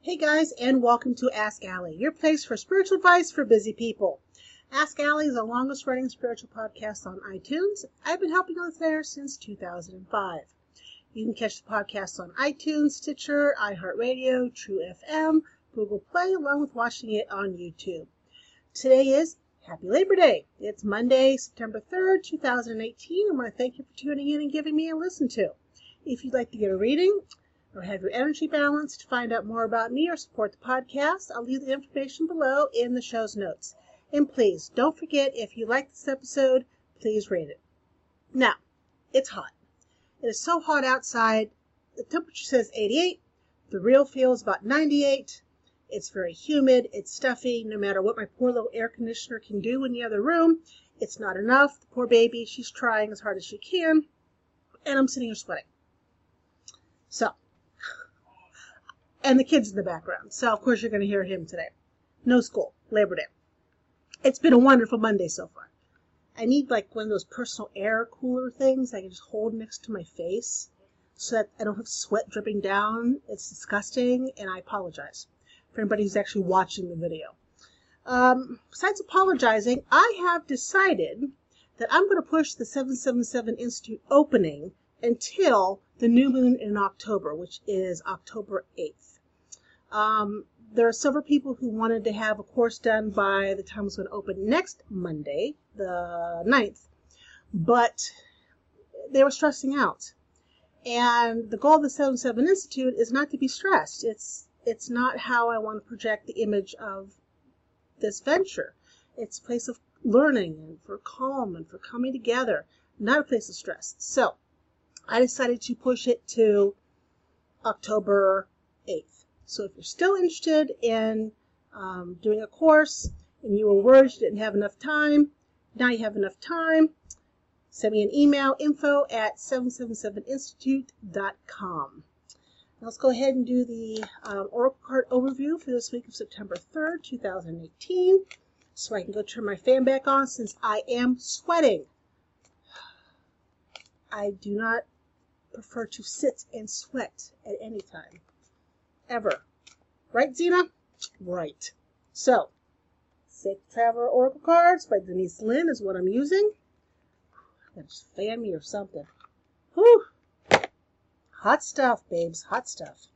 Hey guys, and welcome to Ask Allie, your place for spiritual advice for busy people. Ask Allie is the longest running spiritual podcast on iTunes. I've been helping others there since 2005. You can catch the podcast on iTunes, Stitcher, iHeartRadio, True FM, Google Play, along with watching it on YouTube. Today is Happy Labor Day. It's Monday, September 3rd, 2018. I want to thank you for tuning in and giving me a listen to. If you'd like to get a reading, or have your energy balanced, find out more about me or support the podcast, I'll leave the information below in the show's notes. And please don't forget if you like this episode, please rate it. Now, it's hot. It is so hot outside. The temperature says 88. The real feel is about 98. It's very humid. It's stuffy. No matter what my poor little air conditioner can do in the other room, it's not enough. The poor baby, she's trying as hard as she can. And I'm sitting here sweating. So, and the kids in the background. So, of course, you're going to hear him today. No school, Labor Day. It's been a wonderful Monday so far. I need like one of those personal air cooler things I can just hold next to my face so that I don't have sweat dripping down. It's disgusting, and I apologize for anybody who's actually watching the video. Um, besides apologizing, I have decided that I'm going to push the 777 Institute opening until the new moon in October, which is October 8th. Um, there are several people who wanted to have a course done by the time it's going to open next Monday, the 9th, but they were stressing out. And the goal of the 77 Institute is not to be stressed. It's it's not how I want to project the image of this venture. It's a place of learning and for calm and for coming together, not a place of stress. So I decided to push it to October 8th. So if you're still interested in um, doing a course and you were worried you didn't have enough time, now you have enough time. Send me an email, info at 777institute.com. Now let's go ahead and do the um, Oracle card overview for this week of September 3rd, 2018. So I can go turn my fan back on since I am sweating. I do not prefer to sit and sweat at any time. Ever. Right, Xena? Right. So, Sacred Traveler Oracle cards by Denise Linn is what I'm using. Just fan me or something. Whew. Hot stuff, babes. Hot stuff.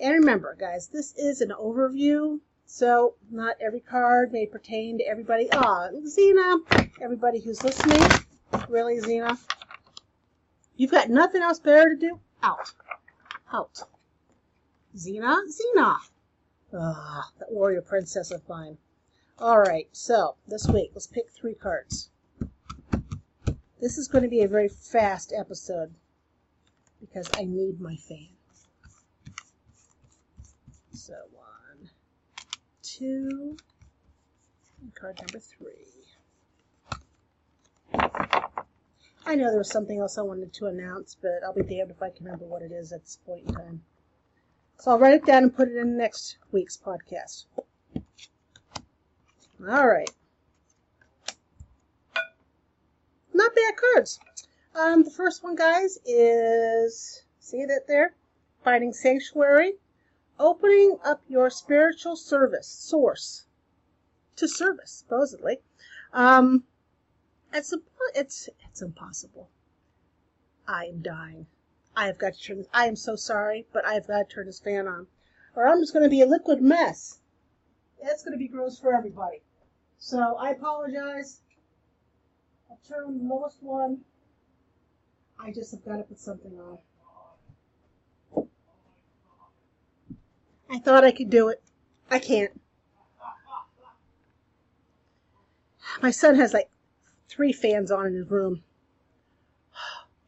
And remember, guys, this is an overview, so not every card may pertain to everybody. Ah, Xena, everybody who's listening. Really, Xena? You've got nothing else better to do? Out. Out. Xena? Xena! Ah, that warrior princess of mine. Alright, so this week, let's pick three cards. This is going to be a very fast episode because I need my fan. So, one, two, and card number three. I know there was something else I wanted to announce, but I'll be damned if I can remember what it is at this point in time. So I'll write it down and put it in next week's podcast. All right. Not bad cards. Um, the first one, guys, is see that there? Finding Sanctuary. Opening up your spiritual service source to service, supposedly. Um, it's it's it's impossible. I am dying. I have got to turn. I am so sorry, but I have got to turn this fan on, or I'm just going to be a liquid mess. It's going to be gross for everybody. So I apologize. I'll turn the lowest one. I just have got to put something on. I thought I could do it. I can't. My son has like three fans on in his room.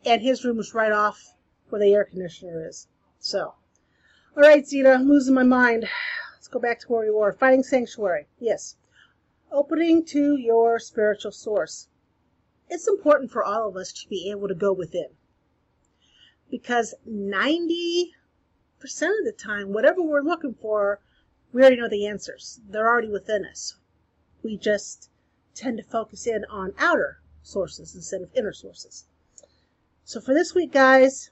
And his room is right off where the air conditioner is. So, all right, Zeta, I'm losing my mind. Let's go back to where we were. Finding Sanctuary. Yes. Opening to your spiritual source. It's important for all of us to be able to go within. Because 90% of the time, whatever we're looking for, we already know the answers. They're already within us. We just tend to focus in on outer sources instead of inner sources. So for this week, guys,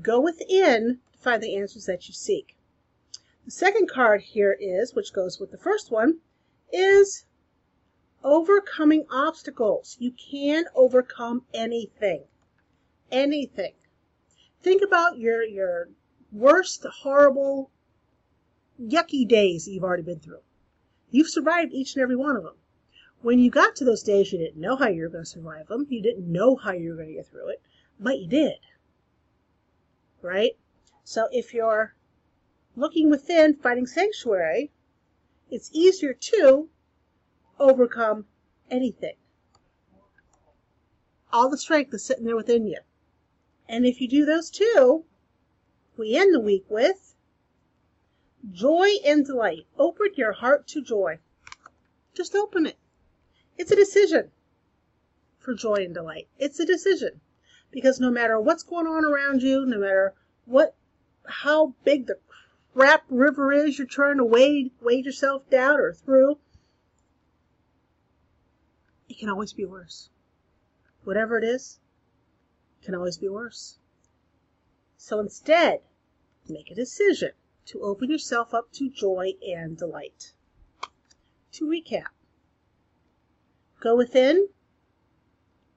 go within to find the answers that you seek. The second card here is, which goes with the first one, is overcoming obstacles. You can overcome anything. Anything. Think about your your worst, horrible, yucky days that you've already been through. You've survived each and every one of them. When you got to those days, you didn't know how you were going to survive them. You didn't know how you were going to get through it, but you did. Right? So if you're looking within, finding sanctuary, it's easier to overcome anything. All the strength is sitting there within you. And if you do those two, we end the week with joy and delight. Open your heart to joy. Just open it. It's a decision for joy and delight. It's a decision because no matter what's going on around you, no matter what, how big the crap river is you're trying to wade, wade yourself down or through, it can always be worse. Whatever it is, it can always be worse. So instead, make a decision to open yourself up to joy and delight. To recap, Go within.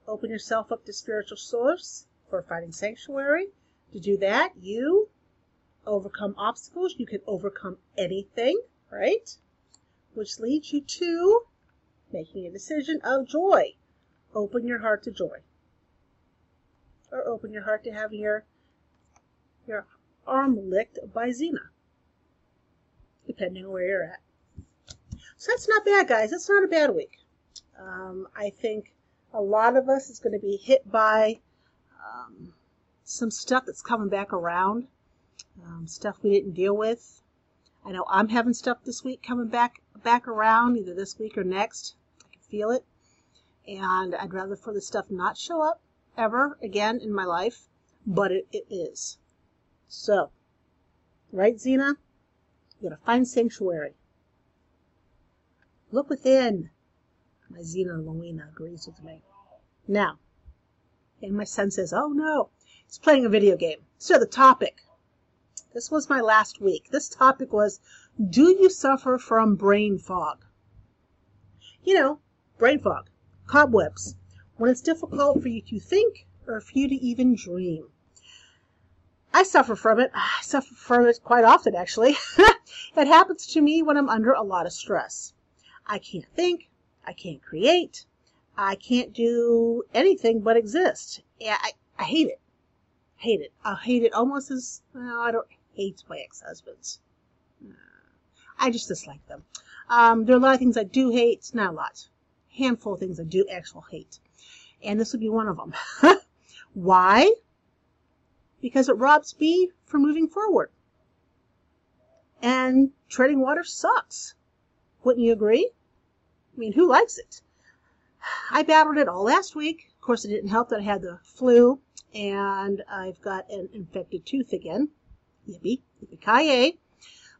Open yourself up to spiritual source for finding sanctuary. To do that, you overcome obstacles. You can overcome anything, right? Which leads you to making a decision of joy. Open your heart to joy. Or open your heart to having your, your arm licked by Xena. Depending on where you're at. So that's not bad, guys. That's not a bad week. Um, I think a lot of us is going to be hit by um, some stuff that's coming back around, um, stuff we didn't deal with. I know I'm having stuff this week coming back back around, either this week or next. I can feel it, and I'd rather for the stuff not show up ever again in my life, but it, it is. So, right, Xena? You gotta find sanctuary. Look within. My Xena Louina agrees with me. Now, and my son says, oh no, he's playing a video game. So the topic. This was my last week. This topic was, do you suffer from brain fog? You know, brain fog, cobwebs, when it's difficult for you to think or for you to even dream. I suffer from it. I suffer from it quite often, actually. it happens to me when I'm under a lot of stress. I can't think. I can't create. I can't do anything but exist. Yeah, I, I hate it. Hate it. I hate it almost as well, I don't hate my ex-husbands. I just dislike them. Um, there are a lot of things I do hate. Not a lot. Handful of things I do actually hate. And this would be one of them. Why? Because it robs me from moving forward. And treading water sucks. Wouldn't you agree? I mean, who likes it? I battled it all last week. Of course, it didn't help that I had the flu and I've got an infected tooth again. Yippee, yippee ki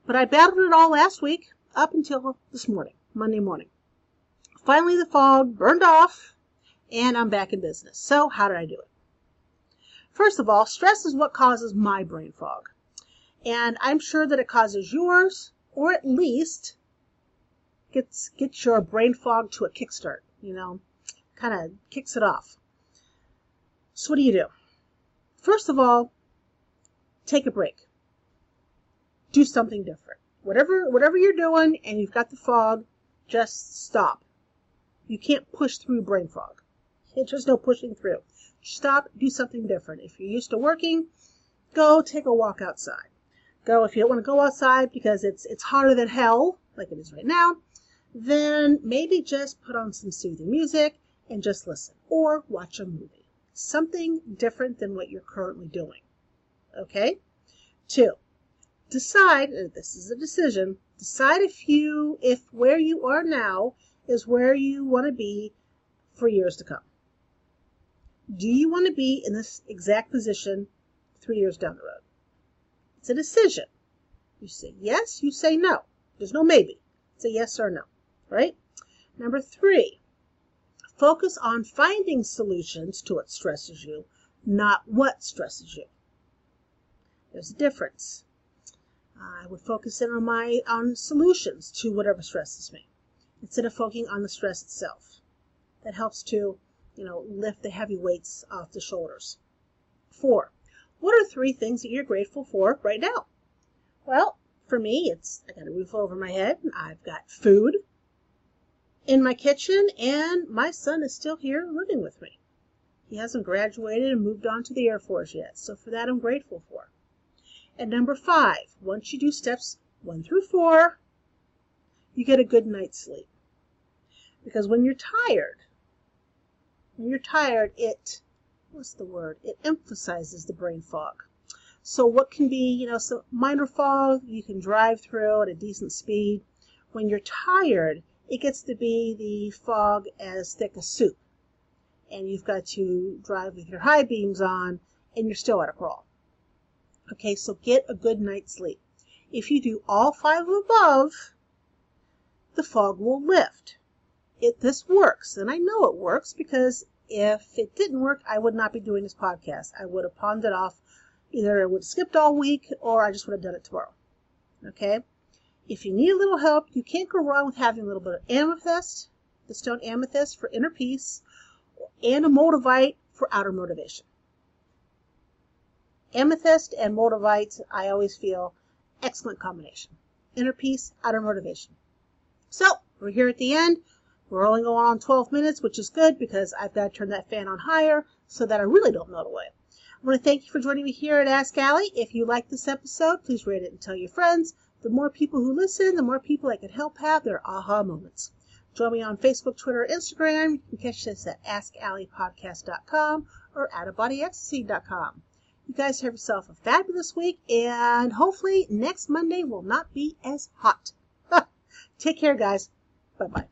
But I battled it all last week up until this morning, Monday morning. Finally, the fog burned off and I'm back in business. So, how did I do it? First of all, stress is what causes my brain fog. And I'm sure that it causes yours, or at least gets gets your brain fog to a kickstart, you know, kind of kicks it off. So what do you do? First of all, take a break. Do something different. Whatever whatever you're doing and you've got the fog, just stop. You can't push through brain fog. There's no pushing through. Stop, do something different. If you're used to working, go take a walk outside. Go if you don't want to go outside because it's it's hotter than hell, like it is right now, then maybe just put on some soothing music and just listen or watch a movie. Something different than what you're currently doing. Okay? Two, decide, this is a decision, decide if you, if where you are now is where you want to be for years to come. Do you want to be in this exact position three years down the road? It's a decision. You say yes, you say no. There's no maybe. It's a yes or no right? Number three, focus on finding solutions to what stresses you, not what stresses you. There's a difference. I would focus in on my on solutions to whatever stresses me instead of focusing on the stress itself. That helps to, you know, lift the heavy weights off the shoulders. Four, what are three things that you're grateful for right now? Well, for me, it's I got a roof over my head, I've got food in my kitchen, and my son is still here living with me. He hasn't graduated and moved on to the Air Force yet, so for that I'm grateful for. And number five, once you do steps one through four, you get a good night's sleep. Because when you're tired, when you're tired, it, what's the word? It emphasizes the brain fog. So what can be, you know, some minor fog you can drive through at a decent speed. When you're tired, it gets to be the fog as thick as soup. And you've got to drive with your high beams on and you're still at a crawl. Okay, so get a good night's sleep. If you do all five above, the fog will lift. If this works, and I know it works because if it didn't work, I would not be doing this podcast. I would have pawned it off. Either I would have skipped all week or I just would have done it tomorrow. Okay? If you need a little help, you can't go wrong with having a little bit of amethyst, the stone amethyst for inner peace, and a Moldavite for outer motivation. Amethyst and Moldavite, I always feel, excellent combination. Inner peace, outer motivation. So, we're here at the end. We're only going on 12 minutes, which is good because I've got to turn that fan on higher so that I really don't melt away. I want to thank you for joining me here at Ask Allie. If you like this episode, please rate it and tell your friends. The more people who listen, the more people I can help have their aha moments. Join me on Facebook, Twitter, Instagram. You can catch us at AskAlliePodcast.com or OutOfBodyEcstasy.com. You guys have yourself a fabulous week, and hopefully next Monday will not be as hot. Take care, guys. Bye bye.